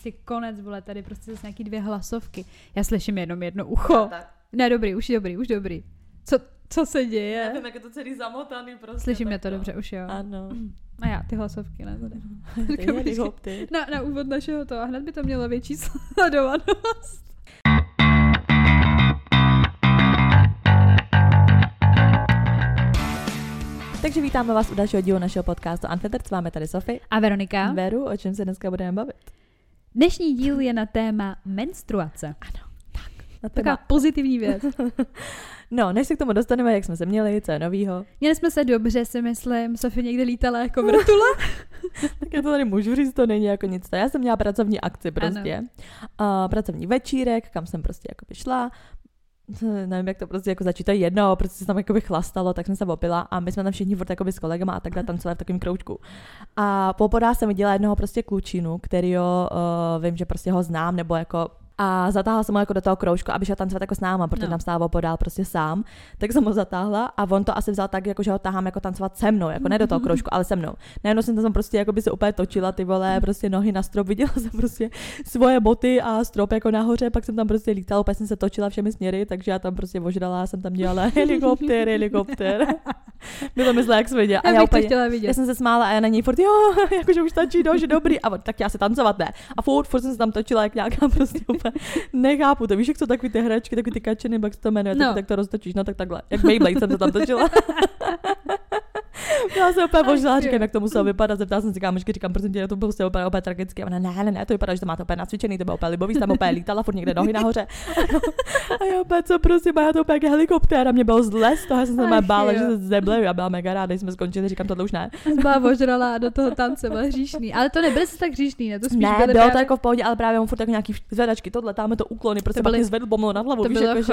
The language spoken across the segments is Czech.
prostě konec, vole, tady prostě zase nějaký dvě hlasovky. Já slyším jenom jedno ucho. Tak. Ne, dobrý, už dobrý, už dobrý. Co, co se děje? Nevím, jak je to celý zamotaný prostě. Slyším mě tak to dobře, už jo. Ano. A já, ty hlasovky, ne tady. Ty. Na, na úvod našeho toho a hned by to mělo větší sledovanost. Takže vítáme vás u dalšího dílu našeho podcastu Unfettered. S vámi tady Sofie. A Veronika? Veru, o čem se dneska budeme bavit? Dnešní díl je na téma menstruace. Ano, tak. Na Taková téma. pozitivní věc. No, než se k tomu dostaneme, jak jsme se měli, co je novýho, Měli jsme se dobře, si myslím. Sofie někde lítala jako vrtule. tak já to tady můžu říct, to není jako nic. Já jsem měla pracovní akci prostě. A pracovní večírek, kam jsem prostě jako šla. Nevím, jak to prostě jako začít, to je jedno, prostě se tam jako by chlastalo, tak jsem se opila a my jsme tam všichni furt jako s kolegama a takhle tancovali v takovém kroužku. A poprvé jsem viděla jednoho prostě klučinu, kterýho uh, vím, že prostě ho znám, nebo jako a zatáhla jsem ho jako do toho kroužku, aby šel tancovat jako s náma, protože No. tam stál opodál prostě sám. Tak jsem ho zatáhla a on to asi vzal tak, jako že ho tahám jako tancovat se mnou, jako ne do toho kroužku, ale se mnou. Najednou jsem tam prostě jako by se úplně točila ty vole, prostě nohy na strop, viděla jsem prostě svoje boty a strop jako nahoře, pak jsem tam prostě lítala, úplně jsem se točila všemi směry, takže já tam prostě ožrala, jsem tam dělala helikopter, helikopter. Bylo mi zle, jak jsme viděla. A Já já úplně, chtěla já vidět. jsem se smála a já na něj furt, jo, jakože už stačí, že dobrý. A tak já se tancovat ne. A furt, furt jsem se tam točila jak nějaká prostě úplně, nechápu to. Víš, jak jsou takový ty hračky, takový ty kačeny, jak se to jmenuje, No. tak, tak to roztočíš, no tak takhle. Jak Beyblade jsem to tam točila. Já se úplně možná Ach, říkám, jak to muselo vypadat. Zeptala jsem si kámošky, říkám, prosím tě, to bylo prostě úplně, úplně tragické. Ona, ne, ne, ne, to vypadá, že to máte úplně nacvičený, to bylo úplně libový, tam úplně lítala, furt někde nohy nahoře. A já úplně, co prosím, já to úplně helikoptér a mě bylo zle z toho, já jsem se Ach, bála, jo. že se zebleju. Já byla mega ráda, jsme skončili, říkám, tohle už ne. Byla ožrala a do toho tance byl hříšný. Ale to nebyl tak hříšný, ne? To spíš Ne, bylo to právě- jako v pohodě, ale právě on furt jako nějaký zvedačky, tohle, tam to úklony, prostě To byly- zvedl bomlo na hlavu, To víš, bylo jako, že...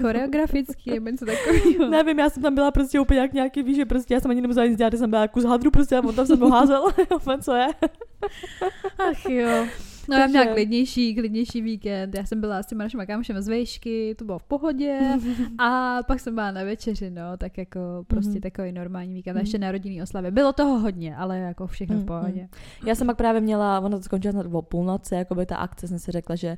choreografický, něco takového. Nevím, já jsem tam byla prostě úplně jak nějaký, víš, že prostě já jsem ani nemusela nic dělat, já jsem byla kus hadru prostě a on tam jsem ho házel, úplně, co je. Ach jo. No já Takže- měla klidnější, klidnější víkend. Já jsem byla s těma našima kámošema z vejšky, to bylo v pohodě. A pak jsem byla na večeři, no, tak jako prostě Mhm. takový normální víkend. A Mhm. ještě na rodinný oslavě. Bylo toho hodně, ale jako všechno v Mm, pohodě. Já jsem pak právě měla, ono to skončilo snad o půlnoci, jako by ta akce, jsem si řekla, že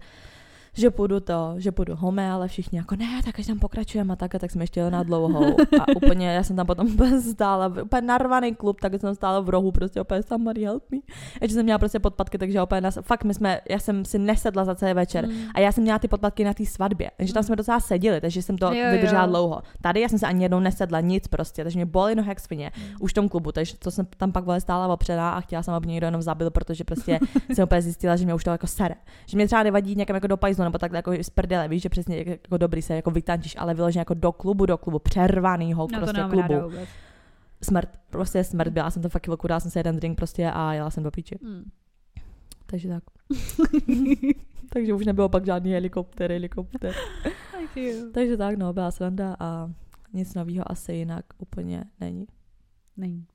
že půjdu to, že půjdu home, ale všichni jako ne, tak až tam pokračujeme a tak, a tak jsme ještě jeli na dlouhou. A úplně, já jsem tam potom stála, úplně narvaný klub, tak jsem stála v rohu, prostě úplně somebody help me. Ještě jsem měla prostě podpatky, takže úplně nás, fakt my jsme, já jsem si nesedla za celý večer. Mm. A já jsem měla ty podpatky na té svatbě, takže tam jsme docela seděli, takže jsem to Jo, jo. vydržela dlouho. Tady já jsem se ani jednou nesedla, nic prostě, takže mě bolely nohy jak svině, už v tom klubu, takže to jsem tam pak vole stála opředá a chtěla jsem, aby mě někdo jenom zabil, protože prostě jsem úplně zjistila, že mě už to jako sere. Že mě třeba nevadí někam jako do pajzlu nebo takhle jako z prdele, víš, že přesně jak- jako dobrý se jako vytančíš, ale vyloženě jako do klubu, do klubu, přervanýho No to prostě nemám klubu. Smrt, prostě smrt, byla jsem to fakt chvilku, dala jsem si jeden drink prostě a jela jsem do píči. Mm. Takže tak. takže už nebylo pak žádný helikopter, helikopter. Takže tak, no, byla sranda a nic nového asi jinak úplně není. Není.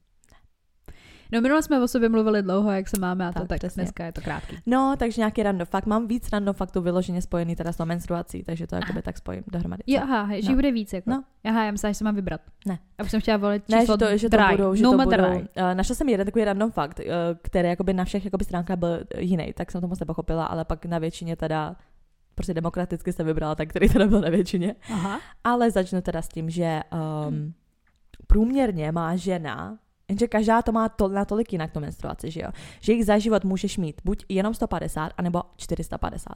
No minule jsme o sobě mluvili dlouho, jak se máme a to, Tak, tak, přesně. dneska je to krátký. No, takže nějaký random fakt. Mám víc random faktů vyloženě spojený teda s tou menstruací, takže to jakoby tak spojím dohromady. Jo, aha, že No. bude víc jako. No. Aha, já myslela, že se mám vybrat. Ne. A už jsem chtěla volit Ne, číslo že to, že to dry. budou, že no to budou. dry. Uh, našla jsem jeden takový random fakt, uh, který jakoby na všech jakoby stránkách byl jiný, tak jsem to moc nepochopila, ale pak na většině teda prostě demokraticky se vybrala tak, který teda byl na většině. Aha. Ale začnu teda s tím, že um, průměrně má žena, jenže každá to má to, na tolik jinak tu menstruaci, že jo? Že jich za život můžeš mít buď jenom 150, anebo 450.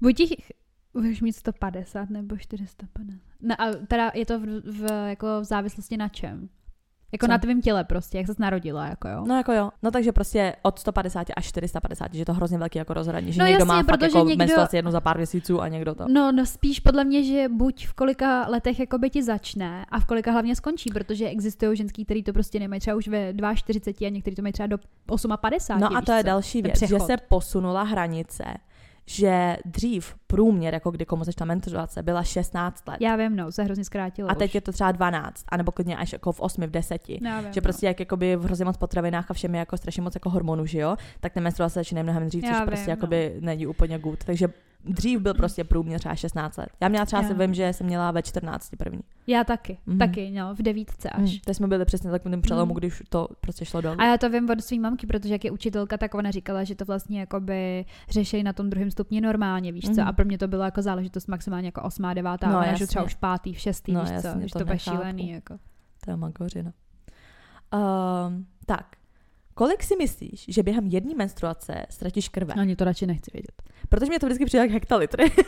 Buď jich budeš mít 150 nebo 450. No a teda je to v, v, jako v závislosti na čem? Jako Co? na tvém těle prostě, jak jsi narodila, jako jo. No jako jo, no takže prostě od 150 až 450, že je to hrozně velký jako rozhraní, že No někdo jasně, má fakt jako někdo- menstruaci jednu za pár měsíců a někdo to. No, no spíš podle mě, že buď v kolika letech jako by ti začne a v kolika hlavně skončí, protože existují ženský, který to prostě nemají třeba už ve 42 a někteří to mají třeba do 58. No a víš to je co? další věc, že se posunula hranice, že dřív průměr, jako kdy komu začala menstruace, byla 16 let. Já vím, no, se hrozně zkrátilo A teď už. je to třeba 12, anebo klidně až jako v 8, v 10. No, já vím, Že prostě jak jakoby v hrozně moc potravinách a všem je jako strašně moc jako hormonů, že jo, tak ty menstruace začínají mnohem dřív, Já což vím, prostě no. jakoby není úplně good. Takže dřív byl prostě průměr třeba 16 let. Já měla třeba Já. si vím, že jsem měla ve 14 první. Já taky, Mhm. taky, no, v devítce až. Mm. Teď jsme byli přesně tak v přelomu, Mhm. když to prostě šlo dolů. A já to vím od své mamky, protože jak je učitelka, tak ona říkala, že to vlastně jakoby řeší na tom druhém stupni normálně, víš co? Mhm. A pro mě to byla jako záležitost maximálně jako osmá, devátá, No, až jasně. třeba už pátý, v šestý, No, víš co? jasně, Že to to nechápu. šílený, jako. To je magořina. Um, tak, kolik si myslíš, že během jedné menstruace ztratíš krve? Ani to radši nechci vědět. Protože mě to vždycky přijde jak hektalitry.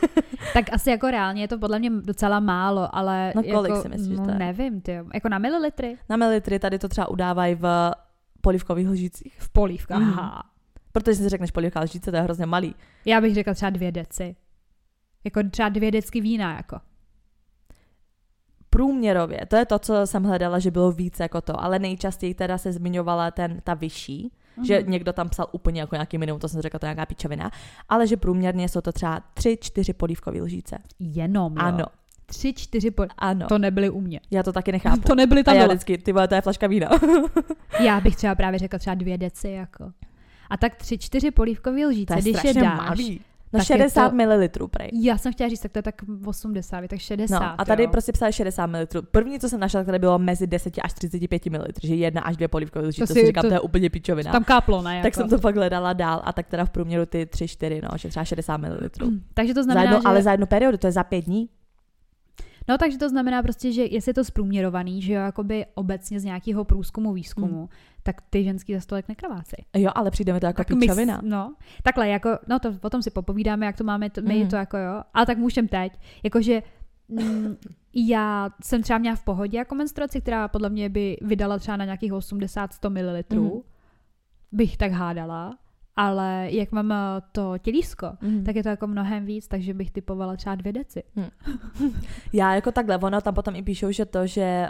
Tak asi jako reálně je to podle mě docela málo, ale No, kolik jako, si myslíš, že no, to je? nevím, ty. Jako na mililitry? Na mililitry tady to třeba udávají v polivkových lžících. V polívkách. Mhm. Aha. Protože si řekneš polivka lžíce, to je hrozně malý. Já bych řekla třeba dvě deci. Jako třeba dvě decky vína, jako. Průměrově, to je to, co jsem hledala, že bylo víc jako to, ale nejčastěji teda se zmiňovala ten, ta vyšší, že Mhm. někdo tam psal úplně jako nějaký minimum, to jsem řekla, to je nějaká pičovina, ale že průměrně jsou to třeba tři, čtyři polívkové lžíce. Jenom, jo. Ano, Tři, čtyři pol... ano. To nebyly u mě. Já to taky nechápu. To nebyly A tam já dole. vždycky, ty vole, to je flaška vína. Já bych třeba právě řekla třeba dvě deci, jako. A tak tři, čtyři polívkový to lžíce, když je dáš. malý. No tak je 60 to- ml prej. Já jsem chtěla říct, tak to je tak 80, tak 60. No, a tady jo. prostě psali 60 ml. První, co jsem našla, tady bylo mezi 10 až 35 ml, že jedna až dvě polívkové lžíce. To, si- si říkám, to, to- je úplně pičovina. Tam káplo, ne? Jako. tak jsem to pak hledala dál a tak teda v průměru ty 3-4, no, že třeba 60 ml. Mm, Takže to Za znamená, jedno, že... Ale za jednu periodu, to je za pět dní. No takže to znamená prostě, že jestli je to zprůměrovaný, že jo, jakoby obecně z nějakého průzkumu, výzkumu, Hmm. tak ty ženský za stolek nekrovácej. Jo, ale přijde mi to jako Tak pičovina. no, takhle, jako, no to potom si popovídáme, jak to máme, to, my Mm. to jako jo, ale tak můžem teď, jakože mm, já jsem třeba měla v pohodě jako menstruaci, která podle mě by vydala třeba na nějakých 80-100 ml, Mhm. bych tak hádala, ale jak mám eh, to tělísko, Mhm. tak je to jako mnohem víc, takže bych typovala třeba dvě deci. Já jako takhle, ono tam potom i píšou, že to, že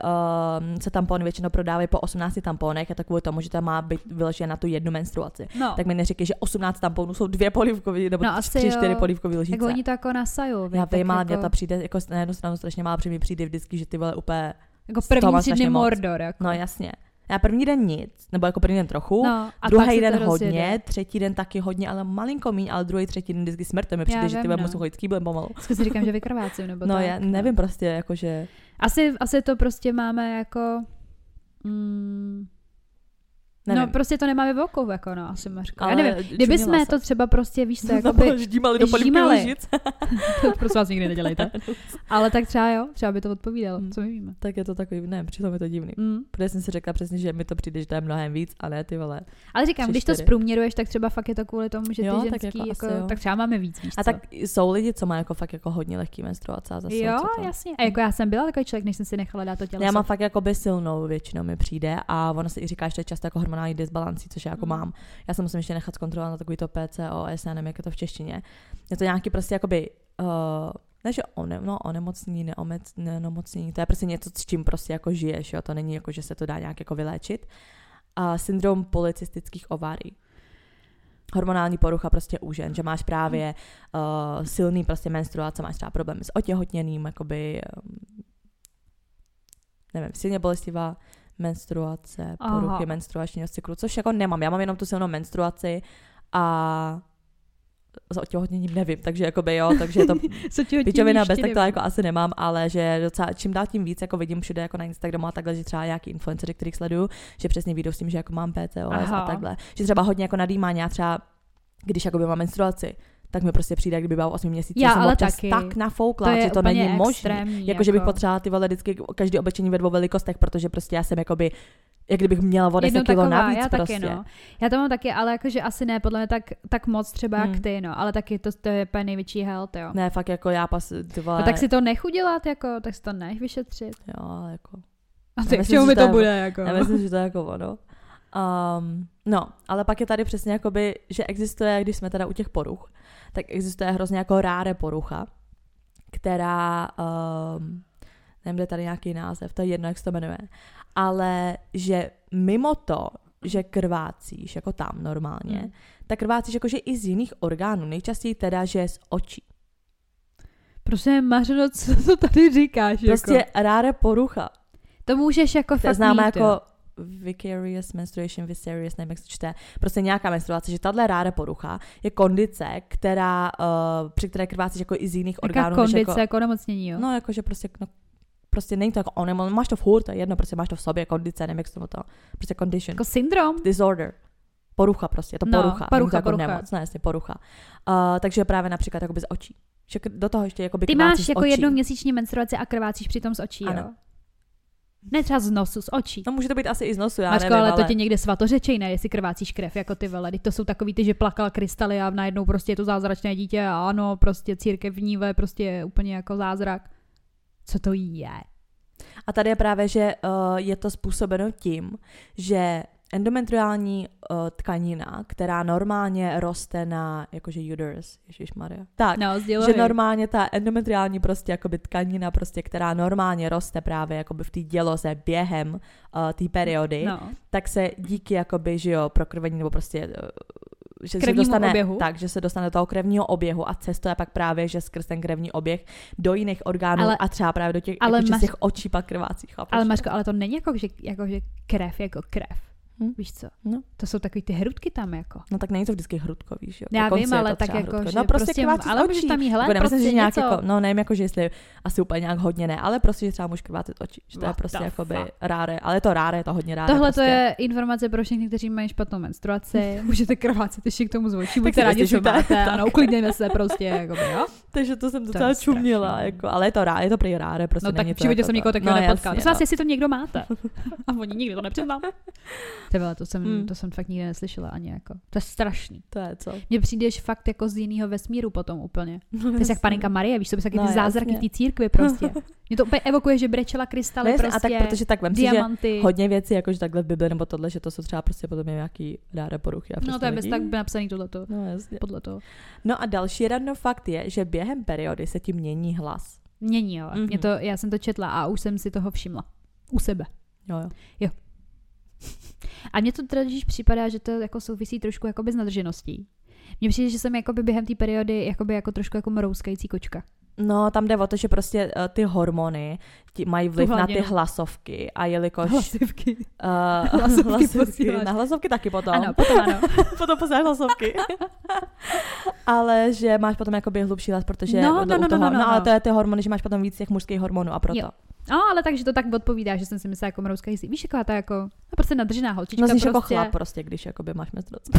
um, se tampony většinou prodávají po 18 tamponech, je to kvůli tomu, že to má být vyložené na tu jednu menstruaci. No, Tak mi neříkej, že 18 tamponů jsou dvě polivkové, nebo No, asi 3, jo. 4 polivkové lžíce. tak oni to jako nasajou. Já vím, ale jako, to přijde, jako na jednu stranu strašně málo, protože mi přijde vždycky, že ty vole úplně, jako první tři dny. Mordor. Jako. no jasně. Já první den nic, nebo jako první den trochu, No, a druhý den hodně, rozjede. třetí den taky hodně, ale malinko míň, ale druhý, třetí den vždycky smrt, to mi přijde, Já že ty vím, no. musím chodit s kýblem pomalu. Vždycky si říkám, že vykrvácím, nebo No tak. já nevím prostě, jakože, Asi, asi to prostě máme jako... Mm, nevím. no prostě to nemáme v oku, jako no, asi Mařko. Já Ale nevím, kdyby jsme jsem. to třeba prostě, víš co, jakoby, Ždímali do ždímali. to prosím vás nikdy nedělejte. Ale tak třeba jo, třeba by to odpovídalo, Hmm. co my víme. tak je to takový, ne, přitom je to divný. Mm. Protože jsem si řekla přesně, že mi to přijde, že to je mnohem víc, a ne ty vole. Ale říkám, když to zprůměruješ, tak třeba fakt je to kvůli tomu, že ty Jo, tak ženský, jako jako, asi jo. tak třeba máme víc, víš A co? tak jsou lidi, co mají jako fakt jako hodně lehký menstruace a zase Jo, jasně. A jako já jsem byla takový člověk, než jsem si nechala dát to tělo. Já mám fakt jako by silnou většinou mi přijde a ono se i říká, že to je často jako hormonální disbalancí, což já jako Mm. mám. Já se musím ještě nechat zkontrolovat na takový to PCOS, já nevím, jak je to v češtině. Je to nějaký prostě jakoby, uh, ne, že one, no, onemocnění, neomec, neomocnění, to je prostě něco, s čím prostě jako žiješ, jo, to není jako, že se to dá nějak jako vyléčit. A syndrom polycystických ovárií. Hormonální porucha prostě u žen, že máš právě uh, silný prostě menstruace, máš třeba problémy s otěhotněným, jakoby, um, nevím, silně bolestivá menstruace, Aha. poruchy menstruačního cyklu, což jako nemám. Já mám jenom tu silnou menstruaci a s otěhotněním nevím, takže jakoby jo, takže je to pičovina bez, tak to jako asi nemám, ale že docela čím dál tím víc, jako vidím všude jako na Instagramu a takhle, že třeba nějaký influenceři, kterých sleduju, že přesně vyjdou s tím, že jako mám PCOS Aha. a takhle. Že třeba hodně jako nadýmání, já třeba, když jakoby mám menstruaci, tak mi prostě přijde, kdyby byla 8 měsíců, Já, jsem ale taky. tak nafoukla, to že to není možné. extrémní, Jako, že bych potřebovala ty vole vždycky každý oblečení ve dvou velikostech, protože prostě já jsem jakoby, jak kdybych měla o 10 Jednou kilo navíc já prostě. taky, no. Já to mám taky, ale jakože asi ne, podle mě tak, tak moc třeba Hmm. jak ty, no. Ale taky to, to je úplně největší health, jo. Ne, fakt jako já pas, ty vole, No tak si to nech udělat, jako, tak si to nech vyšetřit. jo, ale jako, A ty, k myslím, čemu že mi to to bude, jako. Já myslím, že to je jako ono. Um, no, ale pak je tady přesně jakoby, že existuje, když jsme teda u těch poruch, tak existuje hrozně jako ráre porucha, která, um, nevím, kde tady nějaký název, to je jedno, jak se to jmenuje, ale že mimo to, že krvácíš jako tam normálně, Hmm. tak krvácíš jakože i z jiných orgánů, nejčastěji teda, že z očí. Prosím, Mařeno, co to tady říkáš? Prostě jako? ráre porucha. To můžeš jako To fakt známá mít, jako jo. Vicarious menstruation, viserious, nevím, jak se čte, prostě nějaká menstruace, že tahle ráda porucha je kondice, která, uh, při které krvácíš jako i z jiných Jaká orgánů. kondice, jako, jako onemocnění, jo? No, jakože prostě, no, prostě není to jako onemocnění, máš to furt, to je jedno, prostě máš to v sobě, kondice, nevím, jak se to, to prostě condition. Jako syndrom. Disorder. Porucha prostě, je to No, porucha. porucha, jako porucha. nemoc, ne, jasně, porucha. Uh, takže právě například jakoby z očí. Že do toho ještě jakoby Ty máš jako očí. jednou měsíční menstruaci a krvácíš přitom z očí, jo? Ne třeba z nosu, z očí. No může to být asi i z nosu, já Mařko, nevím, ale ale... to tě někde svatořečej, ne, jestli krvácíš krev, jako ty vele. Teď to jsou takový ty, že plakal krystaly a najednou prostě je to zázračné dítě a ano, prostě církevníve, prostě je úplně jako zázrak. Co to je? A tady je právě, že uh, je to způsobeno tím, že endometriální uh, tkanina, která normálně roste na, jakože uterus, Maria. Tak, No, sděluji. že normálně ta endometriální prostě jakoby tkanina prostě, která normálně roste právě jakoby v té děloze během uh, té periody, No. tak se díky jakoby, že jo, prokrvení nebo prostě uh, že se dostane, oběhu. tak, že se dostane do toho krevního oběhu a cestuje pak právě, že skrz ten krevní oběh do jiných orgánů Ale- a třeba právě do těch, ale jako, máš- těch očí pak krvácí, chápeš? Ale Mařko, ale to není jako, že, jako, že krev jako krev. Hm. Víš co? No. To jsou takový ty hrudky tam jako. No tak není to vždycky hrudkový, že jo? Já vím, je ale tak jako, hrudko. že no prostě, prostě, krvácí ale můžeš tam jí hele, Jako prostě že nějak něco. jako, no nevím, jako, že jestli asi úplně nějak hodně ne, ale prostě, že třeba můžeš krvácet z očí, že to je What prostě the jakoby fuck? ráre, ale je to ráre, je to hodně ráre. Tohle prostě. to je informace pro všechny, kteří mají špatnou menstruaci. Můžete krvácet ještě k tomu z očí, Tak buďte rádi, co nestěžujte. máte. Ano, uklidněme se prostě, jakoby, jo? Takže to jsem je docela čuměla, jako, ale je to ráre, je to prý ráre, prostě No tak v životě jako jsem to- někoho takového no, nepotkala. Prosím vás, no. jestli to někdo máte. A oni nikdy to nepřiznám. Vole, to jsem, Hmm. to jsem fakt nikdy neslyšela ani jako. To je strašný. To je co? Mně přijdeš fakt jako z jiného vesmíru potom úplně. To je jak paninka Marie, víš, to by taky No, ty zázraky v té církvi prostě. Mě to úplně evokuje, že brečela krystaly No, prostě, a tak protože tak vem si, že diamanty. hodně věcí, jakože takhle v Bibli nebo tohle, že to jsou třeba prostě potom nějaký ráre poruchy. A No prostě to je bez tak napsaný tohleto. No jasně. Podle toho. No a další random fakt je, že během periody se ti mění hlas. Mění, ale. Mhm. Mě to, já jsem to četla a už jsem si toho všimla. U sebe. Jo, jo. A mně to teda totiž připadá, že to jako souvisí trošku jakoby s nadržeností. Mně přijde, že jsem jakoby během té periody jakoby jako trošku jako mrouskající kočka. No, tam jde o to, že prostě uh, ty hormony ti mají vliv na ty hlasovky a jelikož... Hlasivky. Uh, Hlasovky posíláš. na hlasovky taky potom. Ano, potom ano. potom posíláš hlasovky. ale že máš potom jakoby hlubší hlas, protože No, no, no, no, toho, no, no. ale to je ty hormony, že máš potom víc těch mužských hormonů a proto. Jo. No, ale takže to tak odpovídá, že jsem si myslela jako mrouskající. Víš, jaká ta jako, no prostě nadržená holčička No, jsi prostě. jako chlap prostě, když jakoby máš menstruaci.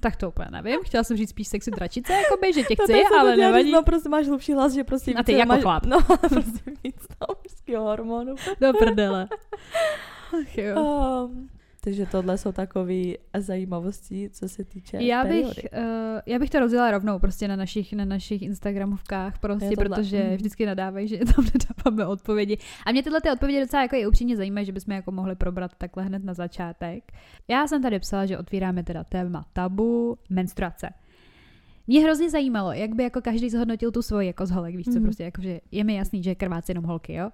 Tak to úplně nevím. Chtěla jsem říct spíš sexy dračice, jakoby, že tě No, chci, jsem ale nevadí. říct, No, prostě máš hlubší hlas, že prostě A ty jako máš, chlap. No, prostě víc toho hormonu. Do prdele. Ach jo. Um, takže tohle jsou takové zajímavosti, co se týče Já bych, periody. uh, já bych to rozjela rovnou prostě na našich, na našich Instagramovkách, prostě, Je protože Mhm. vždycky nadávají, že tam nedáváme odpovědi. A mě tyhle ty odpovědi docela jako i upřímně zajímají, že bychom jako mohli probrat takhle hned na začátek. Já jsem tady psala, že otvíráme teda téma tabu, menstruace. Mě hrozně zajímalo, jak by jako každý zhodnotil tu svoji jako z holek, víš co, Mhm. prostě jakože je mi jasný, že krvácí jenom holky, jo?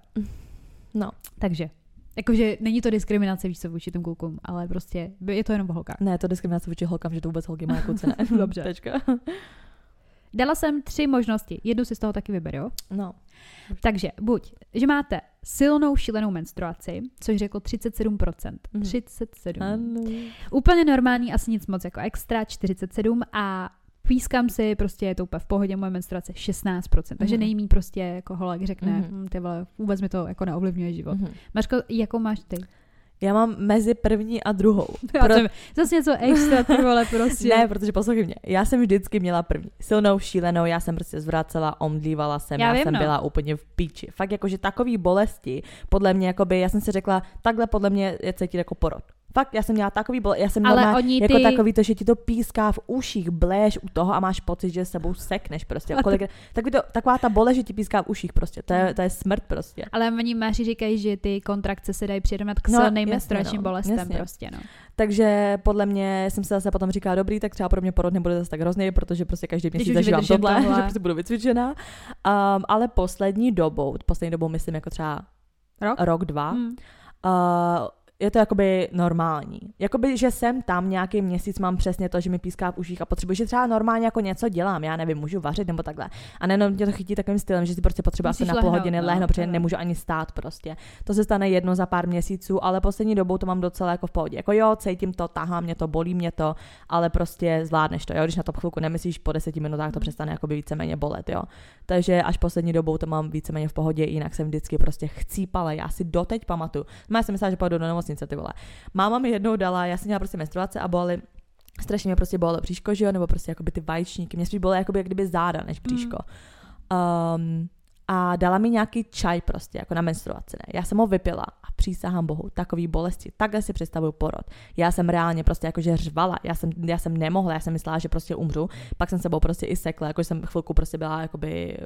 No, Takže, jakože není to diskriminace, víš co, vůči těm klukům, ale prostě je to jenom o holkách. ne, to diskriminace vůči holkám, že to vůbec holky mají kluci ne. Dobře. Tečka. Dala jsem tři možnosti, jednu si z toho taky vyber, jo? No. Takže buď, že máte silnou šílenou menstruaci, což řekl 37%. Mhm. 37. Ano. Úplně normální, asi nic moc jako extra, 47 a pískám si, prostě je to úplně v pohodě, moje menstruace 16%. Takže Mhm. nejmí prostě jako holek řekne, Mhm. hm, ty vole, vůbec mi to jako neovlivňuje život. Mhm. Mařko, jakou máš ty? Já mám mezi první a druhou. Já Pro- jsem, zase něco extra, ty vole, prostě. Ne, protože poslouchej mě. Já jsem vždycky měla první. Silnou, šílenou, já jsem prostě zvracela, omdlívala jsem, Já já, vím, jsem no. byla úplně v píči. Fakt jakože takový bolesti, podle mě, jakoby, já jsem si řekla, takhle podle mě je cítit jako porod. Fakt, já jsem měla takový bolest, já jsem Ale měla oni jako ty- takový to, že ti to píská v uších, bléš u toho a máš pocit, že sebou sekneš prostě. A to- Kolik, takový to, taková ta bolest, že ti píská v uších prostě, to je, to je smrt prostě. Ale oni máši říkají, že ty kontrakce se dají přirovnat k No, silným menstruačním no, bolestem jasně. prostě, no. Takže podle mě jsem se zase potom říkala, dobrý, tak třeba pro mě porod nebude zase tak hrozný, protože prostě každý měsíc zažívám tohle, tohle. že prostě budu vycvičená. Um, ale poslední dobou, poslední dobou myslím jako třeba Rok? rok dva, Hmm. uh, je to jakoby normální. Jakoby, že jsem tam nějaký měsíc, mám přesně to, že mi píská v uších a potřebuji, že třeba normálně jako něco dělám, já nevím, můžu vařit nebo takhle. A nejenom mě to chytí takovým stylem, že si prostě potřebuji asi na půl hodiny no, lehnout, protože no. nemůžu ani stát prostě. To se stane jedno za pár měsíců, ale poslední dobou to mám docela jako v pohodě. Jako jo, cítím to, tahá mě to, bolí mě to, ale prostě zvládneš to, jo. Když na to chvilku nemyslíš, po deseti minutách to přestane jako víceméně bolet, jo. Takže až poslední dobou to mám víceméně v pohodě, jinak jsem vždycky prostě chcípala. Já si doteď pamatuju. Má jsem myslela, že půjdu do nemocnice, ty vole. Máma mi jednou dala, já jsem měla prostě menstruace a bolely strašně mě prostě bolelo bříško, že jo, nebo prostě jakoby ty vajčníky, mě spíš bolelo jakoby jak kdyby záda než bříško. Mm. Um, a dala mi nějaký čaj prostě, jako na menstruaci, ne. Já jsem ho vypila a přísahám bohu, takový bolesti, takhle si představuju porod. Já jsem reálně prostě jakože řvala, já jsem, já jsem nemohla, já jsem myslela, že prostě umřu, pak jsem sebou prostě i sekla, jakože jsem chvilku prostě byla jakoby,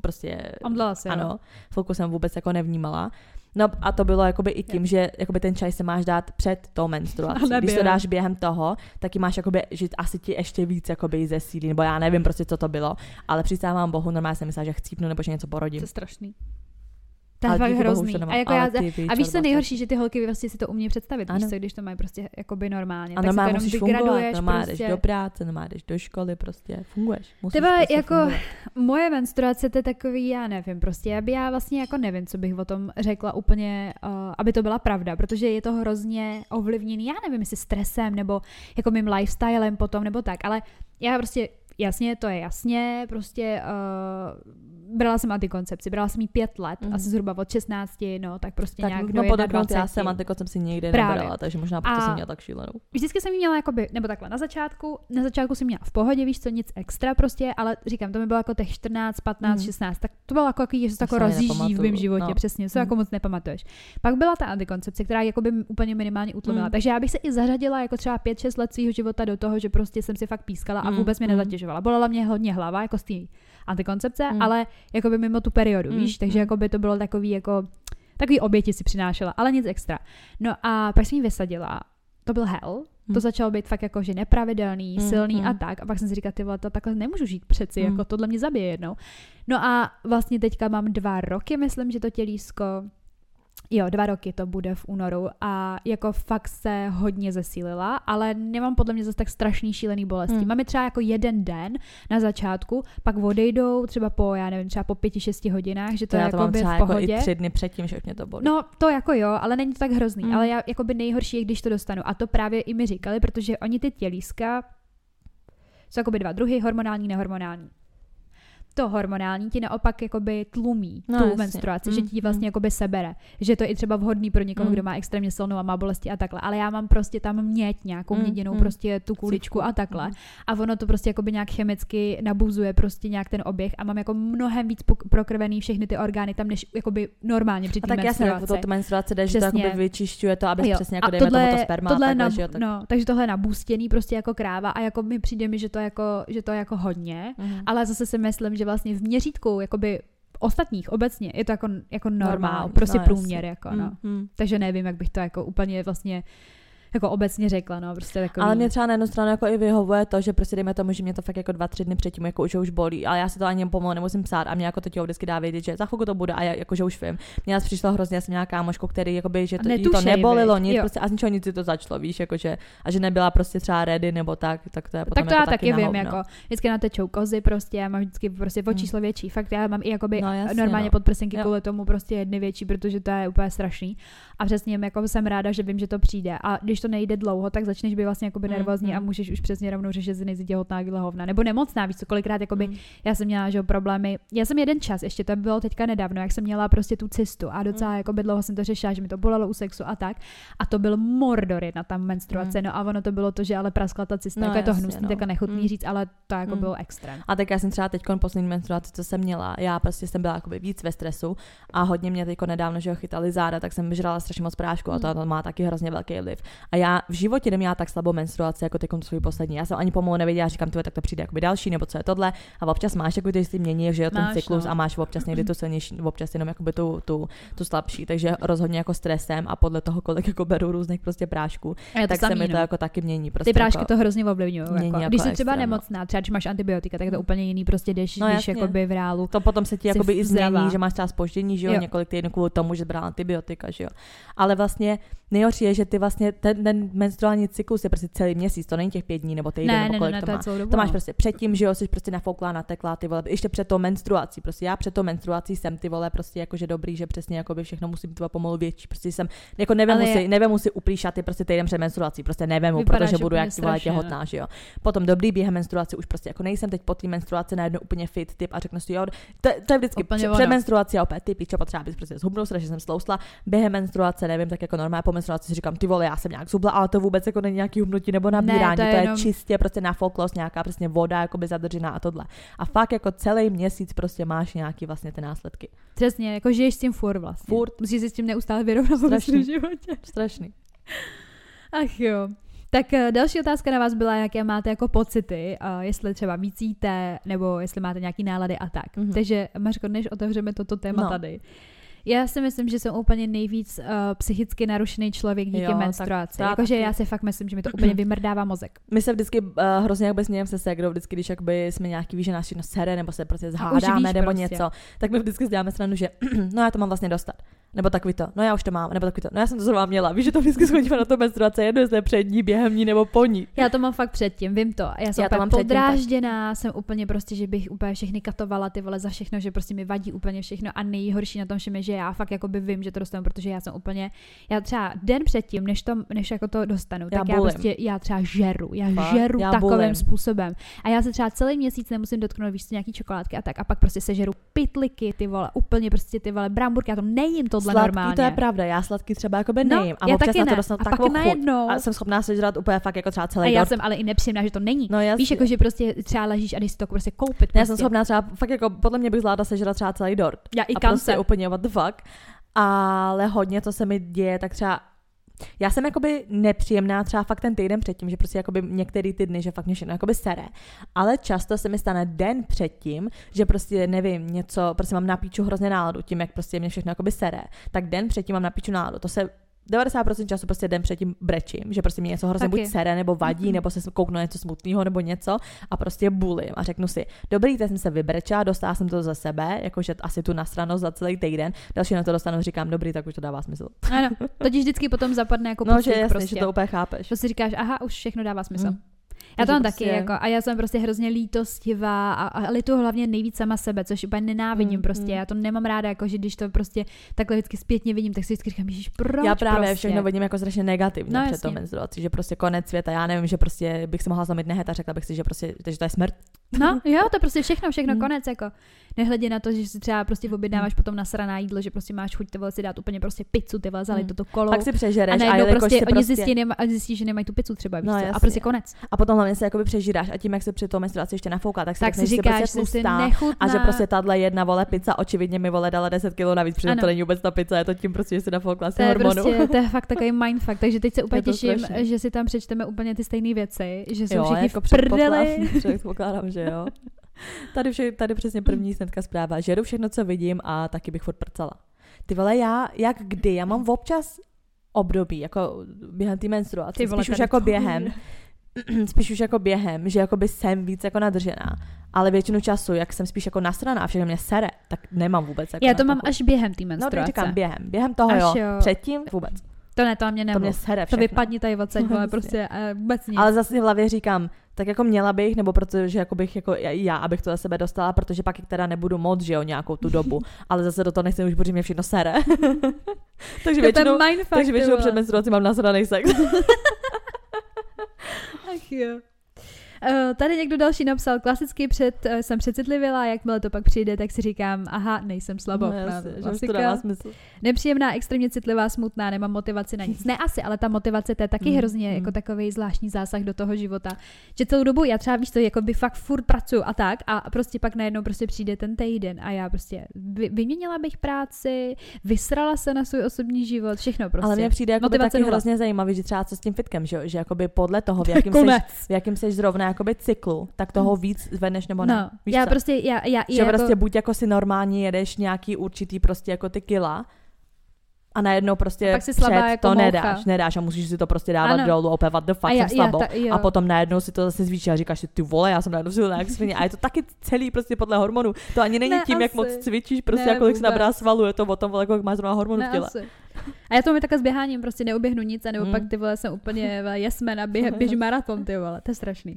prostě, Omdlela si, ano, chvilku jsem vůbec jako nevnímala. No a to bylo jakoby i tím, že jakoby ten čaj se máš dát před tou menstruací. Když to dáš během toho, taky máš jakoby, že asi ti ještě víc jakoby zesílí, nebo já nevím prostě, co to bylo, ale přistávám bohu, normálně jsem myslela, že chcípnu nebo že něco porodím. To je strašný. To je fakt hrozný. A, jako já, a víš, co nejhorší, že ty holky vlastně si to umí představit, víš co, když to mají prostě jakoby normálně. A normálně musíš fungovat, normálně prostě... jdeš do práce, normálně jdeš do školy, prostě funguješ. Musíš prostě jako fungovat. moje menstruace to je takový, já nevím, prostě, aby já vlastně jako nevím, co bych o tom řekla úplně, uh, aby to byla pravda, protože je to hrozně ovlivněný, já nevím, jestli stresem nebo jako mým lifestylem potom nebo tak, ale já prostě jasně, to je jasně, prostě uh, brala jsem antikoncepci, brala jsem jí pět let, mm. asi zhruba od 16, no, tak prostě tak, nějak no, do 21. já jsem antikoncepci nikdy Právě. nebrala, takže možná proto jsem měla tak šílenou. Vždycky jsem jí měla jakoby, nebo takhle, na začátku, na začátku jsem měla v pohodě, víš co, nic extra prostě, ale říkám, to mi bylo jako těch 14, 15, mm. 16, tak to bylo jako, že se to jako rozjíždí v mém životě, no. přesně, co mm. jako moc nepamatuješ. Pak byla ta antikoncepce, která jakoby úplně minimálně utlumila, mm. takže já bych se i zařadila jako třeba 5-6 let svého života do toho, že prostě jsem si fakt pískala a vůbec mě mm. nezatěžovala. Bolela mě hodně hlava, jako z té antikoncepce, mm. ale jako by mimo tu periodu, mm. víš, takže mm. jako by to bylo takový jako takový oběti si přinášela, ale nic extra. No a pak jsem ji vysadila, to byl hell, to mm. začalo být fakt jako, že nepravidelný, mm, silný mm. a tak. A pak jsem si říkala, ty vole, to takhle nemůžu žít přeci, mm. jako tohle mě zabije jednou. No a vlastně teďka mám dva roky, myslím, že to tělísko Jo, dva roky to bude v únoru a jako fakt se hodně zesílila, ale nemám podle mě zase tak strašný šílený bolesti. Hmm. Máme třeba jako jeden den na začátku, pak odejdou třeba po, já nevím, třeba po pěti, šesti hodinách, že to, to je jako by v pohodě. Jako i tři dny předtím, že mě to bolí. No, to jako jo, ale není to tak hrozný, hmm. ale já jako by nejhorší je, když to dostanu. A to právě i mi říkali, protože oni ty tělíska jsou jako by dva druhy, hormonální, nehormonální to hormonální ti naopak jakoby tlumí no, tu jasně. menstruaci, mm, že ti vlastně mm. jakoby sebere. Že to je i třeba vhodný pro někoho, mm. kdo má extrémně silnou a má bolesti a takhle. Ale já mám prostě tam měť, nějakou mm, měděnou mm. prostě tu kuličku a takhle. Mm. A ono to prostě jakoby nějak chemicky nabuzuje prostě nějak ten oběh a mám jako mnohem víc prokrvený všechny ty orgány tam, než jakoby normálně při té tak jasně, to, to menstruace jde, že to jakoby vyčišťuje to, aby přesně jako dejme tohle, tomu to sperma. Tohle takhle, na, že jo, tak... no, takže tohle je nabůstěný prostě jako kráva a jako mi přijde mi, že to jako, že to je jako hodně, mm. ale zase si myslím, že vlastně v měřítku jakoby ostatních obecně je to jako, jako normál, Normál, prostě no, průměr, jako, no. Mm, mm. Takže nevím, jak bych to jako úplně vlastně jako obecně řekla, no, prostě takový. Ale mě třeba na jednu stranu jako i vyhovuje to, že prostě dejme tomu, že mě to fakt jako dva, tři dny předtím jako už, už bolí, ale já si to ani pomalu nemusím psát a mě jako to tělo vždycky dá vědět, že za chvilku to bude a já, jako, že už vím. Mě nás přišlo hrozně, já jsem měla kámošku, který jakoby, že to, to nebolilo, nic, prostě a z ničeho nic si to začalo, víš, jako, že, a že nebyla prostě třeba ready nebo tak, tak to je potom Tak to jako já taky, taky vím, jako vždycky natečou kozy prostě, já mám vždycky prostě o číslo hmm. větší, fakt já mám i jakoby no, jasně, normálně no. podprsenky kvůli tomu prostě jedny větší, protože to je úplně strašný. A přesně jako jsem ráda, že vím, že to přijde. A když to nejde dlouho, tak začneš být vlastně jakoby mm, nervózní mm, a můžeš už přesně rovnou řešit, že nejsi těhotná hovna. Nebo nemocná, víš co, kolikrát jakoby, mm. já jsem měla že problémy. Já jsem jeden čas, ještě to bylo teďka nedávno, jak jsem měla prostě tu cestu a docela mm. jakoby dlouho jsem to řešila, že mi to bolelo u sexu a tak. A to byl mordor jedna tam menstruace, mm. no a ono to bylo to, že ale praskla ta cesta, no, jako je to hnusný, no. tak nechutný mm. říct, ale to jako mm. bylo extrém. A tak já jsem třeba teď poslední menstruaci, co jsem měla, já prostě jsem byla jakoby víc ve stresu a hodně mě teď nedávno, že ho chytali záda, tak jsem žrala strašně moc prášku a to, to má taky hrozně velký vliv. A já v životě neměla tak slabou menstruaci jako teď svůj poslední. Já jsem ani pomalu nevěděla, říkám, tak to přijde jako další, nebo co je tohle. A občas máš jako ty mění, že jo, ten máš, cyklus no. a máš občas někdy tu silnější, občas jenom jakoby tu, tu, tu slabší. Takže rozhodně jako stresem a podle toho, kolik jako beru různých prostě prášků, tak se mi to no. jako taky mění. Prostě ty prášky jako, to hrozně ovlivňují. Jako. Když jako jsi třeba nemocná, třeba když máš antibiotika, tak to mm. úplně jiný, prostě jdeš, no, když jakoby v reálu. To potom se ti jakoby i změní, že máš třeba spoždění, že jo, jo. několik týdnů kvůli tomu, že brala antibiotika, že jo. Ale vlastně nejhorší je, že ty vlastně ten, ten menstruální cyklus je prostě celý měsíc, to není těch pět dní nebo týden, ne, nebo kolik ne, ne, to, to má. To máš no. prostě předtím, že jo, jsi prostě nafouklá, natekla, ty vole, ještě před tou menstruací, prostě já před tou menstruací jsem ty vole prostě jakože dobrý, že přesně jako by všechno musím být pomalu větší, prostě jsem, jako nevemu si, nevemu si uplý šaty prostě týden před menstruací, prostě nevemu, Vypadáš protože budu jak ty vole těhotná, že jo. Potom dobrý během menstruace už prostě jako nejsem teď po té menstruaci najednou úplně fit typ a řeknu si, jo, to, to je vždycky před, před menstruací a opět ty pičo potřeba být prostě zhubnout, že jsem slousla, během menstruace nevím, tak jako normálně po menstruaci si říkám, ty vole, já jsem nějak zubla, ale to vůbec jako není nějaký hubnutí nebo nabírání, ne, to, je, to je jenom... čistě prostě nafouklost, nějaká prostě voda jakoby zadržená a tohle. A fakt jako celý měsíc prostě máš nějaký vlastně ty následky. Přesně, jako žiješ s tím furt vlastně. Furt. Musíš si s tím neustále vyrovnat v životě. Strašný. Ach jo. Tak eh, další otázka na vás byla, jaké máte jako pocity, uh, jestli třeba vícíte, nebo jestli máte nějaký nálady a tak. Mm-hmm. Takže Mařko, než otevřeme toto téma no. tady, já si myslím, že jsem úplně nejvíc uh, psychicky narušený člověk díky jo, menstruaci. Jakože já si fakt myslím, že mi to úplně vymrdává mozek. My se vždycky uh, hrozně jakby smějeme se segrou, vždycky, když jakby jsme nějaký víš, že nás všechno sere, nebo se prostě zhádáme, nebo prostě. něco, tak my vždycky děláme stranu, že no já to mám vlastně dostat. Nebo takový to, no já už to mám, nebo takový to, no já jsem to zrovna měla. Víš, že to vždycky schodíme na to menstruace, jedno jestli před ní, během ní nebo po ní. Já to mám fakt předtím, vím to. Já jsem já to mám podrážděná, jsem úplně prostě, že bych úplně všechny katovala ty vole za všechno, že prostě mi vadí úplně všechno a nejhorší na tom všem je, že já fakt jako by vím, že to dostanu, protože já jsem úplně, já třeba den předtím, než, to, než jako to dostanu, já tak bulim. já prostě, já třeba žeru, já fakt? žeru já takovým bulim. způsobem. A já se třeba celý měsíc nemusím dotknout, víš, nějaký čokoládky a tak a pak prostě sežeru pitliky, ty vole, úplně prostě ty vole bramburky, já to nejím tohle Sladký, normálně. to je pravda, já sladký třeba jako by no, nejím. A občas na to dostanu a takovou chuť. A jsem schopná sežrat úplně fakt jako třeba celý A já dort. jsem ale i nepříjemná, že to není. No, jasný. Víš, jako že prostě třeba ležíš a jdeš si to prostě koupit. Prostě. Já jsem prostě. schopná třeba, fakt jako podle mě bych zvládla sežrat třeba celý dort. Já i kam prostě úplně what the fuck. Ale hodně, co se mi děje, tak třeba já jsem jakoby nepříjemná třeba fakt ten týden předtím, že prostě jakoby některý ty dny, že fakt mě všechno jakoby sere. Ale často se mi stane den předtím, že prostě nevím, něco, prostě mám na píču hrozně náladu tím, jak prostě mě všechno jakoby sere. Tak den předtím mám na píču náladu. To se 90% času prostě den předtím brečím, že prostě mě něco hrozně buď sere, nebo vadí, mm-hmm. nebo se kouknu na něco smutného, nebo něco a prostě bulím a řeknu si, dobrý, teď jsem se vybrečela, dostala jsem to za sebe, jakože asi tu nasranost za celý týden, další na to dostanu, říkám, dobrý, tak už to dává smysl. Ano, totiž vždycky potom zapadne jako No, že jasný, prostě. že to úplně chápeš. To si říkáš, aha, už všechno dává smysl. Mm. Já to mám prostě... taky, jako, a já jsem prostě hrozně lítostivá a, a litu hlavně nejvíc sama sebe, což úplně nenávidím mm, prostě. Mm. Já to nemám ráda, jako, že když to prostě takhle vždycky zpětně vidím, tak si vždycky říkám, že proč Já právě prostě? všechno vidím jako strašně negativně no, před tou menstruací, že prostě konec světa, já nevím, že prostě bych si mohla zamít nehet a řekla bych si, že prostě, že to je smrt. No, jo, to prostě všechno, všechno mm. konec, jako. Nehledě na to, že si třeba prostě objednáváš mm. potom nasraná jídlo, že prostě máš chuť ty si dát úplně prostě pizzu, ty vole, zalej mm. toto kolo. Pak si přežereš a, a prostě, oni prostě... zjistí, nema, zjistí, že nemají tu pizzu třeba, no, a prostě konec. A potom hlavně se jakoby přežíráš a tím, jak se při tom menstruaci ještě nafouká, tak si tak si říkáš, že prostě si a že prostě tahle jedna vole pizza očividně mi vole dala 10 kg navíc, protože to není vůbec ta pizza, je to tím prostě, že si nafoukla si hormonu. Prostě, to je fakt takový mindfuck, takže teď se úplně těším, že si tam přečteme úplně ty stejné věci, že jsou všichni jako v prdeli. Předpokládám, že jo. Tady, vše, tady přesně první snetka zpráva. Žeru všechno, co vidím a taky bych furt prcala. Ty vole, já, jak kdy, já mám občas období, jako během té menstruace, Ty vole, spíš už jako během, spíš už jako během, že jako by jsem víc jako nadržená. Ale většinu času, jak jsem spíš jako nasraná a všechno mě sere, tak nemám vůbec jako Já to mám až během té menstruace. No, říkám během. Během toho až jo, jo. předtím vůbec. To ne, to mě nebo. To mě sere všechno. To vypadni tady odsaď, ale prostě uh, vůbec nic. Ale zase v hlavě říkám, tak jako měla bych, nebo protože jako bych jako já, abych to za sebe dostala, protože pak teda nebudu moc, že jo, nějakou tu dobu, ale zase do toho nechci už, protože mě všechno sere. takže většinou, takže většinou před menstruací mám nasraný sex. Ach jo. Uh, tady někdo další napsal, klasicky před, uh, jsem přecitlivila, jakmile to pak přijde, tak si říkám, aha, nejsem slabou. No. Nepříjemná, extrémně citlivá, smutná, nemám motivaci na nic. Ne asi, ale ta motivace to je taky mm, hrozně mm. jako takový zvláštní zásah do toho života. Že celou dobu já třeba víš to, jako by fakt furt pracuju a tak a prostě pak najednou prostě přijde ten týden a já prostě vy, vyměnila bych práci, vysrala se na svůj osobní život, všechno prostě. Ale mně přijde jako taky hrozně zajímavý, že třeba co s tím fitkem, že, že jakoby podle toho, v jakém seš, v jakým seš zrovna jakoby cyklu, tak toho mm. víc zvedneš nebo ne. No, Víš já co? prostě, já, já, že jako... prostě buď jako si normálně jedeš nějaký určitý prostě jako ty kila, a najednou prostě a pak si slabá před jako to moucha. nedáš, nedáš a musíš si to prostě dávat ano. dolů, opět what the fuck, a já, jsem slabo. Já, ta, a potom najednou si to zase zvýšíš a říkáš si, ty vole, já jsem najednou silná jak svině. A je to taky celý prostě podle hormonů. To ani není ne, tím, asi. jak moc cvičíš, prostě ne, jako jak si nabrá svalu, je to o tom, jako jak máš zrovna hormonů v těle. Asi. A já to mi takhle s běháním, prostě neuběhnu nic, a nebo hmm. pak ty vole jsem úplně jesmen a běž, běž maraton, ty vole, to je strašný.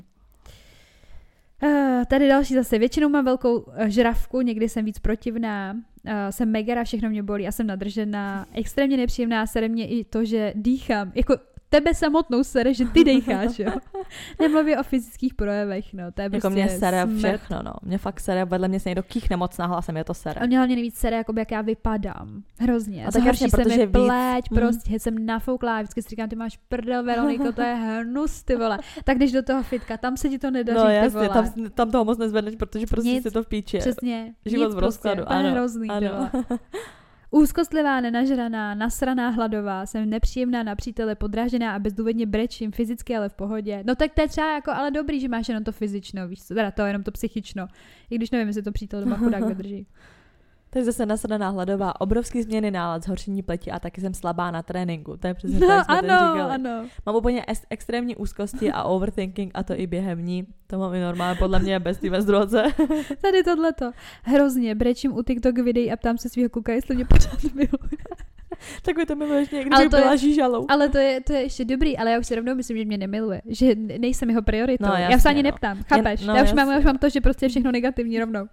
Uh, tady další zase. Většinou mám velkou uh, žravku, někdy jsem víc protivná, uh, jsem megara, všechno mě bolí a jsem nadržená. Extrémně nepříjemná, sere mě i to, že dýchám. Jako tebe samotnou sere, že ty dejcháš, jo. Nemluvě o fyzických projevech, no. To je jako prostě mě sere smrt. všechno, no. Mě fakt sere, vedle mě se někdo kýchne moc na hlasem, je to sere. A mě hlavně nejvíc sere, jako jak já vypadám. Hrozně. A tak jasně, se mi pleť, víc... prostě mm. jsem nafouklá, vždycky si říkám, ty máš prdel, Veroniko, to je hnus, ty vole. Tak když do toho fitka, tam se ti to nedaří, No jasně, tam, tam, toho moc nezvedneš, protože prostě Nic, si to v píči. Přesně. Život nic v rozkladu, prostě, ano. hrozný, ano. Úzkostlivá, nenažraná, nasraná, hladová, jsem nepříjemná na přítele, podrážená a bezdůvodně brečím, fyzicky, ale v pohodě. No tak to je třeba jako ale dobrý, že máš jenom to fyzično, víš co, teda to jenom to psychično. I když nevím, jestli to přítel doma chudák vydrží. Je zase nasraná hladová, obrovský změny nálad, zhoršení pleti a taky jsem slabá na tréninku. To je přesně no, jsme ano, říkali. ano. Mám úplně es- extrémní úzkosti a overthinking a to i během ní. To mám i normálně podle mě bez té menstruace. Tady tohleto. Hrozně. Brečím u TikTok videí a ptám se svého kuka, jestli mě pořád miluje. tak mi to miluješ někdy, ale to byla je, žížalou. Ale to je, to je ještě dobrý, ale já už si rovnou myslím, že mě nemiluje. Že nejsem jeho prioritou. No, jasně, já se ani no. neptám, chápeš? no, já, už mám, já už mám to, že prostě je všechno negativní rovnou.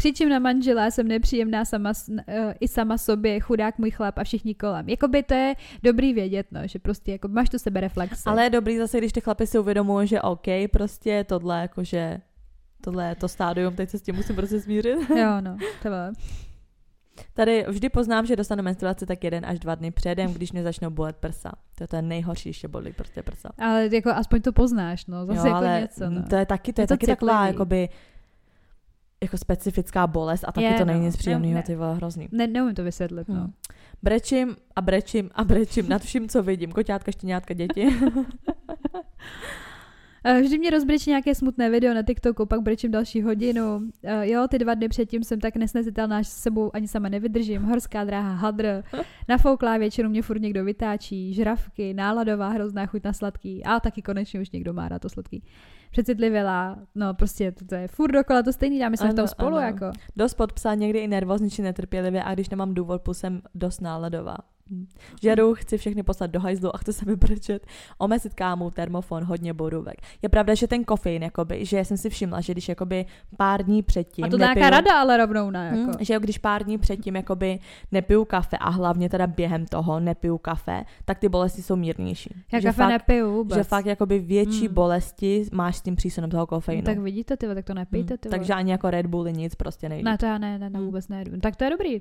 Křičím na manžela, jsem nepříjemná sama, uh, i sama sobě, chudák můj chlap a všichni kolem. Jakoby to je dobrý vědět, no, že prostě jako máš tu sebe reflexe. Ale je dobrý zase, když ty chlapi si uvědomují, že OK, prostě tohle jakože tohle je to stádium, teď se s tím musím prostě smířit. jo, no, to bylo. Tady vždy poznám, že dostanu menstruaci tak jeden až dva dny předem, když mě začnou bolet prsa. To je to nejhorší, když bolí prostě prsa. Ale jako aspoň to poznáš, no. Zase jo, jako ale něco, no. to je taky, to je, je to taky citlivý. taková, jakoby, jako specifická bolest a taky je, to není no. nic příjemného, ne, ty vole, hrozný. Ne, neumím to vysvětlit, no. Hmm. Brečím a brečím a brečím nad vším, co vidím. Koťátka, štěňátka, děti. Eh, vždy mě rozbrečí nějaké smutné video na TikToku, pak brečím další hodinu. Uh, jo, ty dva dny předtím jsem tak nesnesitelná, že s sebou ani sama nevydržím. Horská dráha, hadr, nafouklá většinu mě furt někdo vytáčí, žravky, náladová, hrozná chuť na sladký. A taky konečně už někdo má rád to sladký. Přecitlivělá, no prostě to, to je furt dokola to stejný, dáme jsme ano, v tom spolu ano. jako. Dost pod psa, někdy i nervózní či netrpělivě a když nemám důvod, plus jsem dost náladová. Žeru, chci všechny poslat do hajzlu a chci se mi brečet. Omezit kámu, termofon, hodně borůvek. Je pravda, že ten kofein, jakoby, že jsem si všimla, že když jakoby pár dní předtím. A to nepiju, nějaká rada ale rovnou na jako. Hmm, že když pár dní předtím jakoby nepiju kafe a hlavně teda během toho nepiju kafe, tak ty bolesti jsou mírnější. Já že kafe fakt, nepiju vůbec. Že fakt jakoby větší hmm. bolesti máš s tím přísunem toho kofeinu. No, tak vidíte, ty, tak to nepijte. Ty, hmm. Takže ani jako Red Bulli nic prostě nejde. Ne, to já ne, ne, ne vůbec nejedu. Tak to je dobrý.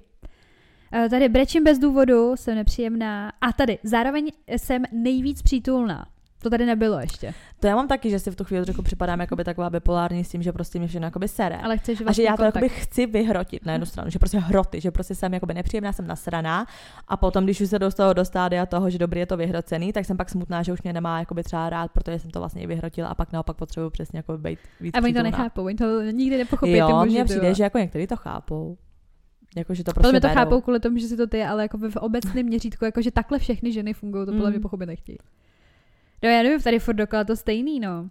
Eh, tady brečím bez důvodu, jsem nepříjemná. A tady zároveň jsem nejvíc přítulná. To tady nebylo ještě. To já mám taky, že si v tu chvíli trochu připadám jako by taková bipolární s tím, že prostě mě všechno jakoby sere. Ale chceš a že já to jakoby chci vyhrotit na jednu stranu, že prostě hroty, že prostě jsem jakoby nepříjemná, jsem nasraná a potom, když už se dostalo do stádia toho, že dobrý je to vyhrocený, tak jsem pak smutná, že už mě nemá jakoby třeba rád, protože jsem to vlastně vyhrotila a pak naopak potřebuju přesně jako být víc A oni to nechápou, oni to nikdy nepochopí. Jo, mně přijde, že jako někteří to chápou. Jako, že to prostě podle to chápou kvůli tomu, že si to ty, ale jako v obecném měřítku, jako že takhle všechny ženy fungují, to podle mm. mě pochopit nechtějí. No já nevím, tady furt dokola to stejný, no.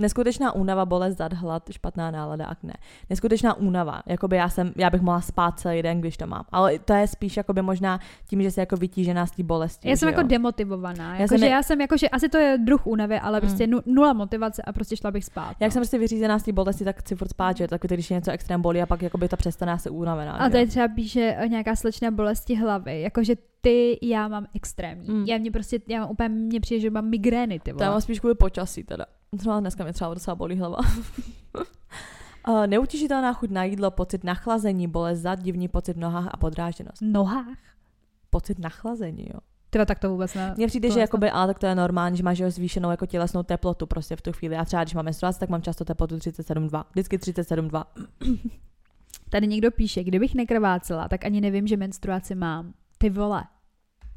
Neskutečná únava, bolest, zad, hlad, špatná nálada, akné. Neskutečná únava. Jakoby já, jsem, já bych mohla spát celý den, když to mám. Ale to je spíš jakoby možná tím, že se jako vytížená z té bolesti. Já jsem jako jo? demotivovaná. Já, jako, jsem že ne... já jsem jako, že asi to je druh únavy, ale mm. prostě nula motivace a prostě šla bych spát. Jak no. jsem prostě vyřízená z té bolesti, tak chci furt spát, že tak když je něco extrém bolí a pak jakoby to přestane se unavená. A tady třeba píše nějaká slečna bolesti hlavy, jakože ty, já mám extrémní. Mm. Já mě prostě, já mám úplně, mě přijde, že mám migrény, ty vole. To já mám spíš kvůli počasí teda. No, dneska mě třeba docela bolí hlava. uh, neutěšitelná chuť na jídlo, pocit nachlazení, bolest zad, divný pocit v nohách a podrážděnost. Nohách? Pocit nachlazení, jo. Teda tak to vůbec ne. Mně přijde, že jakoby, ale tak to je normální, že máš jo, zvýšenou jako tělesnou teplotu prostě v tu chvíli. Já třeba, když mám menstruaci, tak mám často teplotu 37,2. Vždycky 37,2. Tady někdo píše, kdybych nekrvácela, tak ani nevím, že menstruaci mám. Ty vole.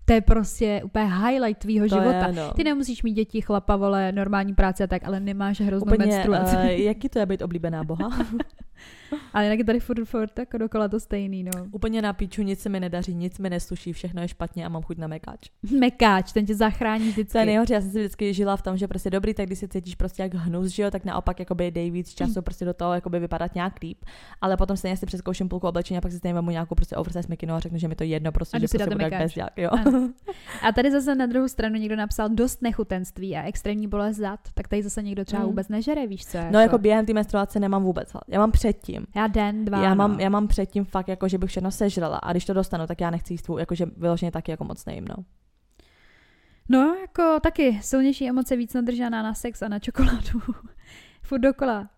To je prostě úplně highlight tvýho To života. Je, no. Ty nemusíš mít děti, chlapa, vole, normální práce a tak, ale nemáš hroznou Úplně, menstruaci. uh, jaký to je být oblíbená boha? Ale jinak je tady furt, furt jako dokola to stejný, no. Úplně na píču, nic se mi nedaří, nic mi nesluší, všechno je špatně a mám chuť na mekáč. Mekáč, ten tě zachrání vždycky. To je nejhorší, já jsem si vždycky žila v tom, že prostě dobrý, tak když se cítíš prostě jak hnus, že jo, tak naopak jakoby dej víc času prostě do toho jakoby vypadat nějak líp. Ale potom stejně si přeskouším půlku oblečení a pak si stejně vemu nějakou prostě oversize mikinu a řeknu, že mi to jedno, prostě, A že prostě dát budu jak jo. Ano. A tady zase na druhou stranu někdo napsal dost nechutenství a extrémní bolest zad, tak tady zase někdo třeba Mm. vůbec nežere, víš co? No jako během té menstruace nemám vůbec. Já mám předtím. Já den, dva, Já no. mám, já mám předtím fakt, jako, že bych všechno sežrala a když to dostanu, tak já nechci jíst, jakože vyloženě taky jako moc nejím, no. No, jako taky silnější emoce víc nadržaná na sex a na čokoládu. Furt dokola.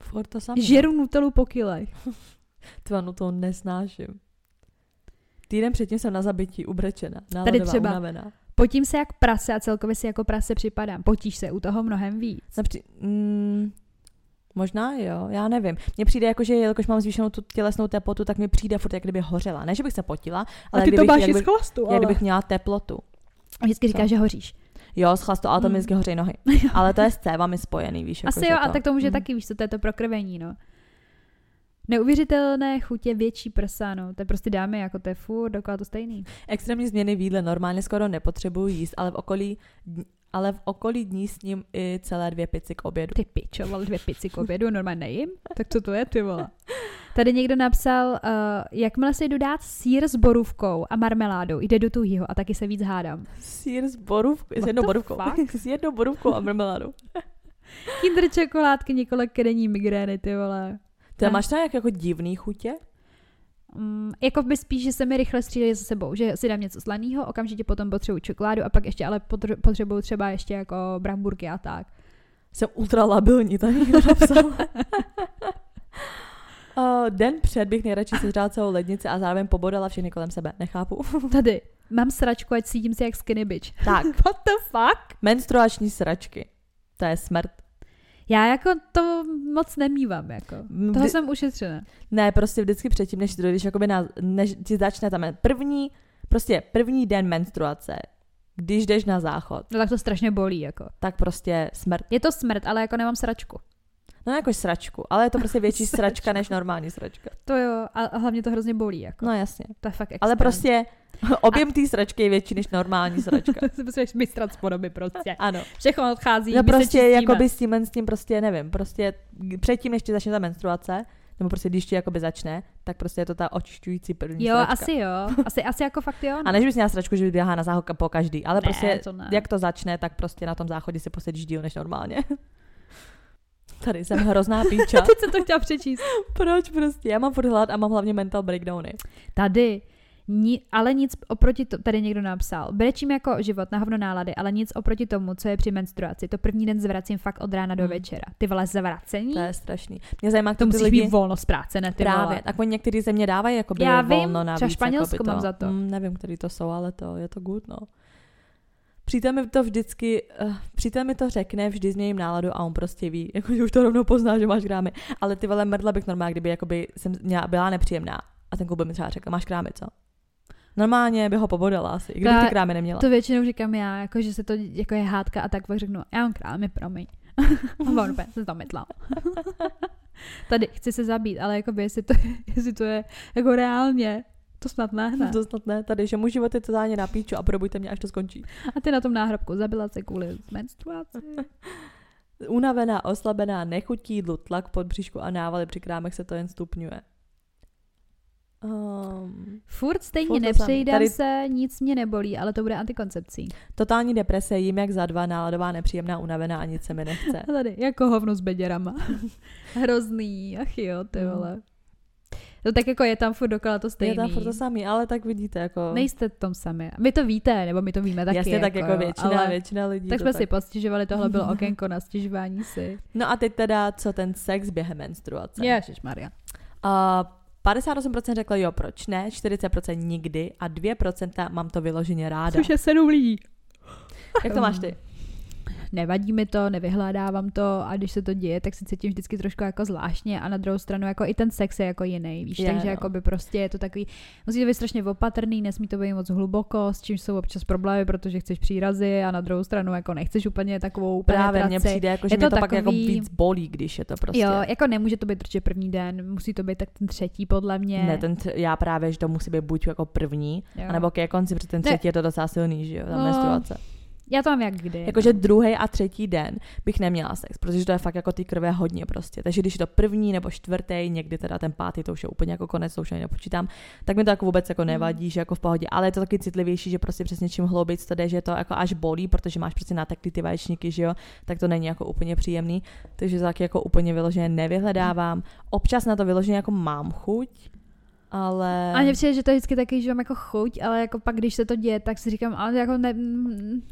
Furt to samé. Žeru nutelu po kilech. Tvanu to nesnáším. Týden předtím jsem na zabití ubrečena, náladová, Tady třeba. unavená. Potím se jak prase a celkově si jako prase připadám. Potíš se u toho mnohem víc. Napří... Mm, možná jo, já nevím. Mně přijde jako, že jelikož mám zvýšenou tu tělesnou teplotu, tak mi přijde furt, jak kdyby hořela. Ne, že bych se potila, ale a ty kdybych, to máš jak chlastu, jak ale... kdybych měla teplotu. Vždycky říkáš, že hoříš. Jo, z chlastu, ale to mi Mm. vždycky hoří nohy. Ale to je s cévami spojený, víš. Jako, Asi jo, to... a tak to může Mm. taky, víš co, to je to prokrvení, no. Neuvěřitelné chutě větší prsa, no. To je prostě dámy, jako to je furt dokola to stejný. Extrémní změny v jídle normálně skoro nepotřebuji jíst, ale v okolí, ale v okolí dní s ním i celé dvě pici k obědu. Ty pičo, vole, dvě pici k obědu, normálně nejím? Tak co to je, ty vole? Tady někdo napsal, uh, jakmile si jdu dát sír s borůvkou a marmeládou, jde do tuhýho a taky se víc hádám. Sír s borůvkou, s jednou borůvkou. s jednou borůvkou a marmeládou. Kinder čokoládky, několik denní migrény, ty vole. Ty máš tam jak jako divný chutě? Mm, jako by spíš, že se mi rychle střídají za sebou, že si dám něco slaného, okamžitě potom potřebuji čokoládu a pak ještě ale potře- potřebuju třeba ještě jako bramburky a tak. Jsem ultra labilní, tady někdo napsal. Uh, den před bych nejradši sežrala celou lednici a zároveň pobodala všechny kolem sebe. Nechápu. Tady, mám sračku, ať cítím se jak skinny bitch. tak, What the fuck? menstruační sračky. To je smrt. Já jako to moc nemývám, jako. M, Toho kdy- jsem ušetřena. Ne, prostě vždycky předtím, než to když jakoby na, než ti začne tam první, prostě první den menstruace, když jdeš na záchod, No tak to strašně bolí, jako. tak prostě smrt. Je to smrt, ale jako nemám sračku. No jako sračku, ale je to prostě větší Sračku. sračka než normální sračka. To jo, a a hlavně to hrozně bolí, jako. No jasně. To je fakt extrém. Ale prostě objem té sračky je větší než normální sračka. si musíš mistrat z podoby prostě. Ano. Všechno odchází, No prostě čistíme. jakoby s tím, s tím prostě nevím, prostě předtím, než ti začne ta menstruace, nebo prostě když ti jakoby začne, tak prostě je to ta očišťující první Jo, sračka. asi jo. Asi, asi jako fakt jo. no. A než bys měla sračku, že by běhá na záchod po každý, ale Ne, prostě to ne. jak to začne, tak prostě na tom záchodě si posedíš díl než normálně. Tady jsem hrozná píča. Teď jsem to chtěla přečíst. Proč prostě? Já mám furt hlad a mám hlavně mental breakdowny. Tady, ni, ale nic oproti to, tady někdo napsal. Brečím jako život na hovno nálady, ale nic oproti tomu, co je při menstruaci. To první den zvracím fakt od rána do Hmm. večera. Ty vole zvracení? To je strašný. Mě zajímá, to musíš lidi... mít volno z práce, ne ty Právě, vole. tak oni některý země dávají jako Já vím, volno navíc. třeba Španělsko jakoby mám za to. Mm, nevím, který to jsou, ale to je to good, no. Přítel mi to vždycky, uh, přítel mi to řekne, vždy změním náladu a on prostě ví, jako že už to rovnou pozná, že máš krámy. Ale ty vole mrdla bych normálně, kdyby jakoby jsem měla, byla nepříjemná a ten klub by mi třeba řekl, máš krámy, co? Normálně by ho pobodala asi, kdyby ty krámy neměla. To většinou říkám já, jako že se to jako je hádka a tak pak řeknu, já mám krámy, promiň. a on úplně se to. Tady chci se zabít, ale jako jestli to, jestli to je jako reálně, to snad ne, ne. To snad ne, tady, že můj život je totálně na píču a probujte mě, až to skončí. A ty na tom náhrobku zabila se kvůli menstruaci. Unavená, oslabená, nechutí jídlu, tlak pod bříšku a návaly při krámech se to jen stupňuje. Um, Furt stejně Furt. Tady- se, nic mě nebolí, ale to bude antikoncepcí. totální deprese, jím jak za dva, náladová, nepříjemná, unavená a nic se mi nechce. A tady, jako hovno s beděrama. Hrozný, ach jo, ty Mm. To tak jako je tam furt dokola to stejný. Je tam furt to samý, ale tak vidíte, jako... Nejste v tom sami. Vy to víte, nebo my to víme taky. Jasně, tak jako, jo, většina, ale... většina lidí Tak jsme tak. si postěžovali, tohle bylo okénko na stěžování si. No a teď teda, co ten sex během menstruace? Ježišmarja. Uh, 58% řeklo jo, proč ne, 40% nikdy a 2% mám to vyloženě ráda. Což je sedm lidí. Jak to máš ty? Nevadí mi to, nevyhledávám to a když se to děje, tak se cítím vždycky trošku jako zvláštně a na druhou stranu jako i ten sex je jako jiný, víš, Je, takže no. jako by prostě je to takový, musí to být strašně opatrný, nesmí to být moc hluboko, s čím jsou občas problémy, protože chceš přírazy a na druhou stranu jako nechceš úplně takovou Právě mně penetraci. přijde, jako, že Je mě to to pak jako takový- víc bolí, když je to prostě. Jo, jako nemůže to být určitě první den, musí to být tak ten třetí podle mě. Ne, ten tř- já právě, že to musí být buď jako první, jo. anebo ke konci, protože ten Ne. třetí je to docela silný, že jo, ta No, menstruace. Já to mám jak kdy. Jakože druhý a třetí den bych neměla sex, protože to je fakt jako ty krve hodně prostě. Takže když je to první nebo čtvrtý, někdy teda ten pátý, to už je úplně jako konec, to už ani nepočítám, tak mi to jako vůbec jako nevadí, že jako v pohodě. Ale je to taky citlivější, že prostě přesně čím hloubic to jde, že to jako až bolí, protože máš prostě nateklý ty vaječníky, že jo, tak to není jako úplně příjemný. Takže to taky jako úplně vyloženě nevyhledávám. Občas na to vyloženě jako mám chuť, ale... A mně přijde, že to je vždycky taky, že mám jako chuť, ale jako pak, když se to děje, tak si říkám, ale jako ne,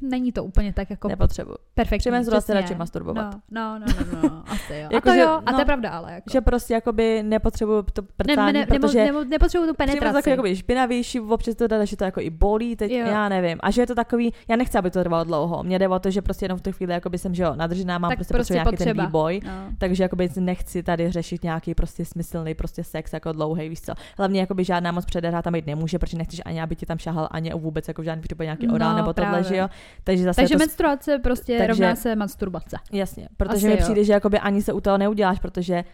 není to úplně tak jako nepotřebuji. perfektní. Menstruaci přesně. radši masturbovat. No, no, no, no, no asi jo. a Jako, to že- jo, a to no, je pravda, ale jako. Že prostě jakoby nepotřebuju to ne, prcání, ne, protože... nebo, nepotřebuju tu to penetraci. takový jakoby špinavější, občas to dá, že to jako i bolí, teď Jo. já nevím. A že je to takový, já nechci, aby to trvalo dlouho. Mně jde o to, že prostě jenom v tu chvíli jakoby jsem, že jo, nadržená, mám Tak prostě, prostě nějaký ten výboj. No. Takže jakoby nechci tady řešit nějaký prostě smyslný prostě sex jako dlouhý, víš co. Hlavně jakoby žádná moc předehra tam být nemůže, protože nechceš ani, aby ti tam šahal ani vůbec jako v žádný případě nějaký No, orál nebo tohle, právě. že jo. Takže zase Takže to menstruace prostě takže- rovná se masturbace. Jasně, protože Asi mi jo. přijde, že jakoby ani se u toho neuděláš, protože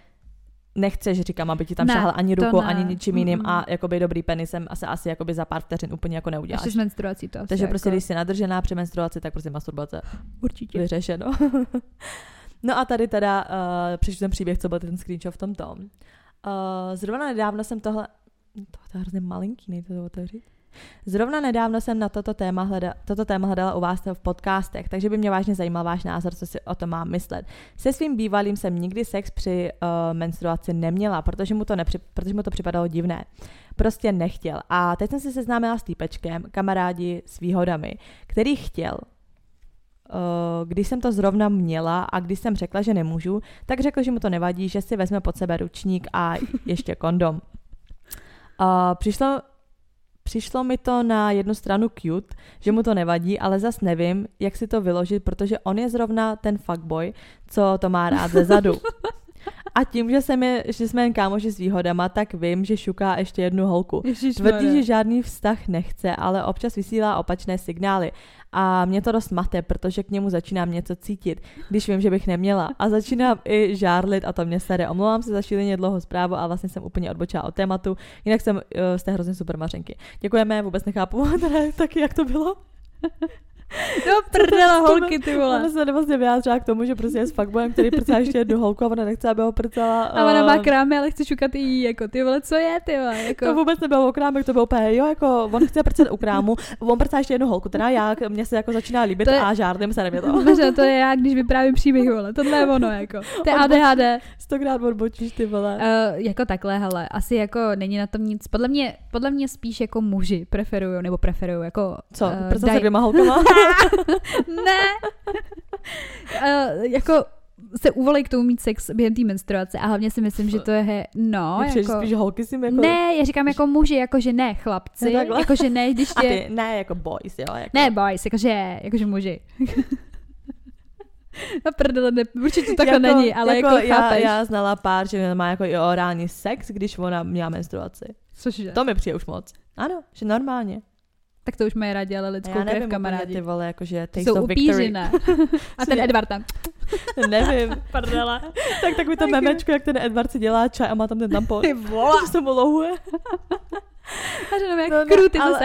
nechceš, říkám, aby ti tam Ne, šahal ani rukou, ne. ani ničím jiným Mm-mm. a jakoby dobrý penisem se asi jakoby za pár vteřin úplně jako neuděláš. S menstruací to asi Takže jako... prostě, když jsi nadržená při menstruaci, tak prostě masturbace Určitě. vyřešeno. no a tady teda uh, přečtu ten příběh, co byl ten screenshot v tom tom. Uh, zrovna nedávno jsem tohle... To je hrozně malinký, nejde to otevřít. Zrovna nedávno jsem na toto téma, hleda, toto téma hledala u vás v podcastech, takže by mě vážně zajímal váš názor, co si o tom mám myslet. Se svým bývalým jsem nikdy sex při uh, menstruaci neměla, protože mu, to nepři, protože mu to připadalo divné. Prostě nechtěl. A teď jsem se seznámila s týpečkem, kamarádi s výhodami, který chtěl. Uh, když jsem to zrovna měla a když jsem řekla, že nemůžu, tak řekl, že mu to nevadí, že si vezme pod sebe ručník a ještě kondom. Uh, přišlo, přišlo mi to na jednu stranu cute, že mu to nevadí, ale zas nevím, jak si to vyložit, protože on je zrovna ten fuckboy, co to má rád ze zadu. A tím, že, jsem je, že jsme jen kámoši s výhodama, tak vím, že šuká ještě jednu holku. Tvrdí, že žádný vztah nechce, ale občas vysílá opačné signály. A mě to dost mate, protože k němu začínám něco cítit, když vím, že bych neměla. A začínám i žárlit a to mě sere. Omlouvám se za šíleně dlouhou zprávu a vlastně jsem úplně odbočila od tématu. Jinak jsem uh, jste hrozně super mařenky. Děkujeme, vůbec nechápu taky, jak to bylo. No prdela holky, ty vole. Ona se vlastně vyjádřila k tomu, že prostě je s fuckboyem, který prcá ještě jednu holku a ona nechce, aby ho prcala. A ona má eh, krámy, ale chce šukat i jí, jako ty vole, co je, ty vole, jako... To vůbec nebylo o krámek, to bylo úplně, jo, jako on chce prcat u krámu, on prcá ještě jednu holku, teda já, mě se jako začíná líbit To je- a žárlím se mě to. Bože, to je já, když vyprávím příběh, vole, tohle je ono, jako. To je ADHD. Stokrát odbočíš ty vole. Uh, jako takhle, hele, asi jako není na tom nic. Podle mě, podle mě spíš jako muži preferují, nebo preferují, jako... Co, eh, prcat se daj- dvěma holkama? ne! uh, jako se uvolej k tomu mít sex během té menstruace a hlavně si myslím, že to je, he- no, Jako... jako... spíš holky si jako... Ne, já říkám jako muži, jakože ne chlapci, Jo, takhle. jakože ne, když A tě... ty, ne, jako boys, jo, jako. Ne boys, jakože, jakože muži. No prdele, ne, určitě to takhle není, ale jako, já, chápeš. já znala pár, že má jako i orální sex, když ona měla menstruaci. Cože? To mi přijde už moc. Ano, že normálně. Tak to už mají rádi, ale A lidskou já krev, nevím kamarádi. ty vole, jakože To taste jsou of ne? A ten Edward tam. nevím. Prdele. Tak takový to memečko, jak ten Edward si dělá čaj a má tam ten tampon. Ty vole. Že se mu lohuje. A že jak No no, kruty ale- zase.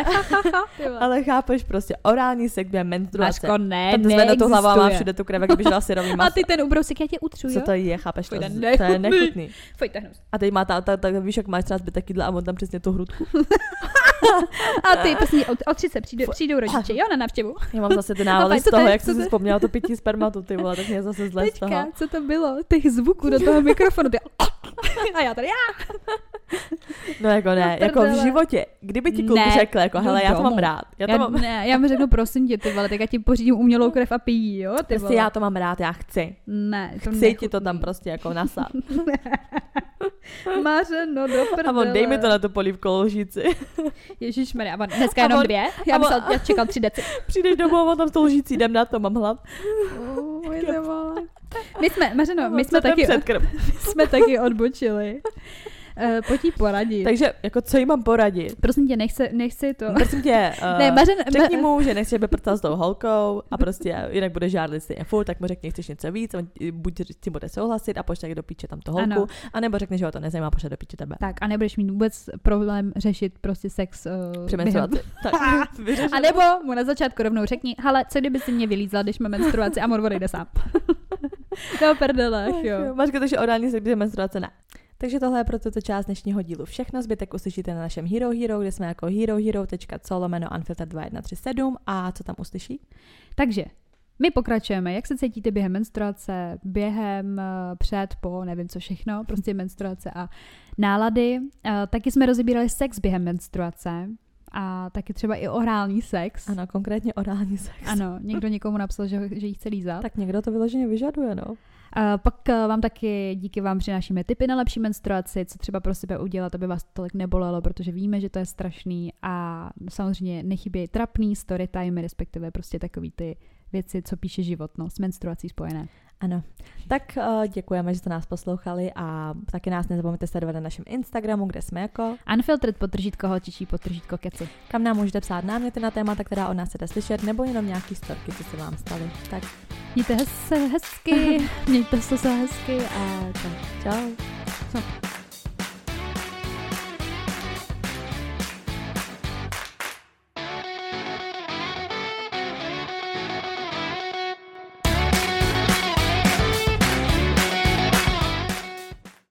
Ale chápeš prostě, orální sex během menstruace. Maško, ne, Tam zvedne tu hlavu a má všude tu krev, jak by žila syrový A maso. ty ten ubrousek, já tě utřu, Co jo? to je, chápeš to? Fuj, to je To je nechutný. nechutný. Je hnus. A teď má ta, ta, ta víš, jak máš třeba zbytek jídla a on tam přesně tu hrudku. A ty, prostě o, o 30 přijdou, přijdou rodiče, jo, na návštěvu. Já mám zase ty Papa, z toho, jak jsem si vzpomněla to pití spermatu, ty vole, tak mě zase zle. Teďka, co to bylo? Těch zvuků do toho mikrofonu. Ty... A já tady, já. No jako ne, No jako v životě. Kdyby ti kluk Ne, řekl, jako hele, já to mám rád. Já to Já, mám, ne, já mu řeknu, prosím tě, ty vole, tak já ti pořídím umělou krev a pijí, jo? Ty prostě já to mám rád, já chci. Ne, to Chci ti to tam prostě jako nasát. Mařeno, do A prdele. on, dej mi to na tu polívku lžíci. Ježišmarja, a on dneska A jenom on- dvě? Já, a on- myslel, já čekal tři deci. Přijdeš domů a tam s tou lžící, jdem na to, mám hlad. Vole. My jsme, Mařeno, my jsme taky, předkrm. jsme taky odbočili. Uh, pojď jí poradit. Takže jako co jí mám poradit? Prosím tě, nechci, nechci to. Prosím tě, uh, ne, Mařen, řekni mu, že nechci, aby prcal s tou holkou a prostě jinak bude žádlit stejně furt, tak mu řekni, chceš něco víc, on buď si bude souhlasit a pošle do píče tam tu holku, Ano. anebo řekne, že ho to nezajímá, pošle do píče tebe. Tak a nebudeš mít vůbec problém řešit prostě sex uh. Tak, vyřešeno. A nebo mu na začátku rovnou řekni, hele, co kdyby si mě vylízla, když mám menstruaci a on odejde sám. no prdele, Ach jo. Máš takže orální sex menstruace ne. Takže tohle je pro tuto část dnešního dílu všechno. Zbytek uslyšíte na našem Hero Hero, kde jsme jako herohero.co lomeno unfiltered 2137 a co tam uslyší? Takže my pokračujeme. Jak se cítíte během menstruace, během, eh, před, po, nevím co všechno, prostě menstruace a nálady. Eh, Taky jsme rozebírali sex během menstruace a taky třeba i orální sex. Ano, konkrétně orální sex. Ano, někdo někomu napsal, že, že jí chce lízat. Tak někdo to vyloženě vyžaduje, no. A pak eh, vám taky díky vám přinášíme tipy na lepší menstruaci, co třeba pro sebe udělat, aby vás tolik nebolelo, protože víme, že to je strašný a samozřejmě nechybějí trapný story time, respektive prostě takový ty věci, co píše život, no, s menstruací spojené. Ano. Tak uh, děkujeme, že jste nás poslouchali a taky nás nezapomeňte sledovat na našem Instagramu, kde jsme jako, Unfiltered potržítko holčičí potržítko keci. kam nám můžete psát náměty na témata, která od nás chcete slyšet, nebo jenom nějaký storky, co se vám staly. Tak Mějte se hezky, mějte se hezky a čau. čau. Co?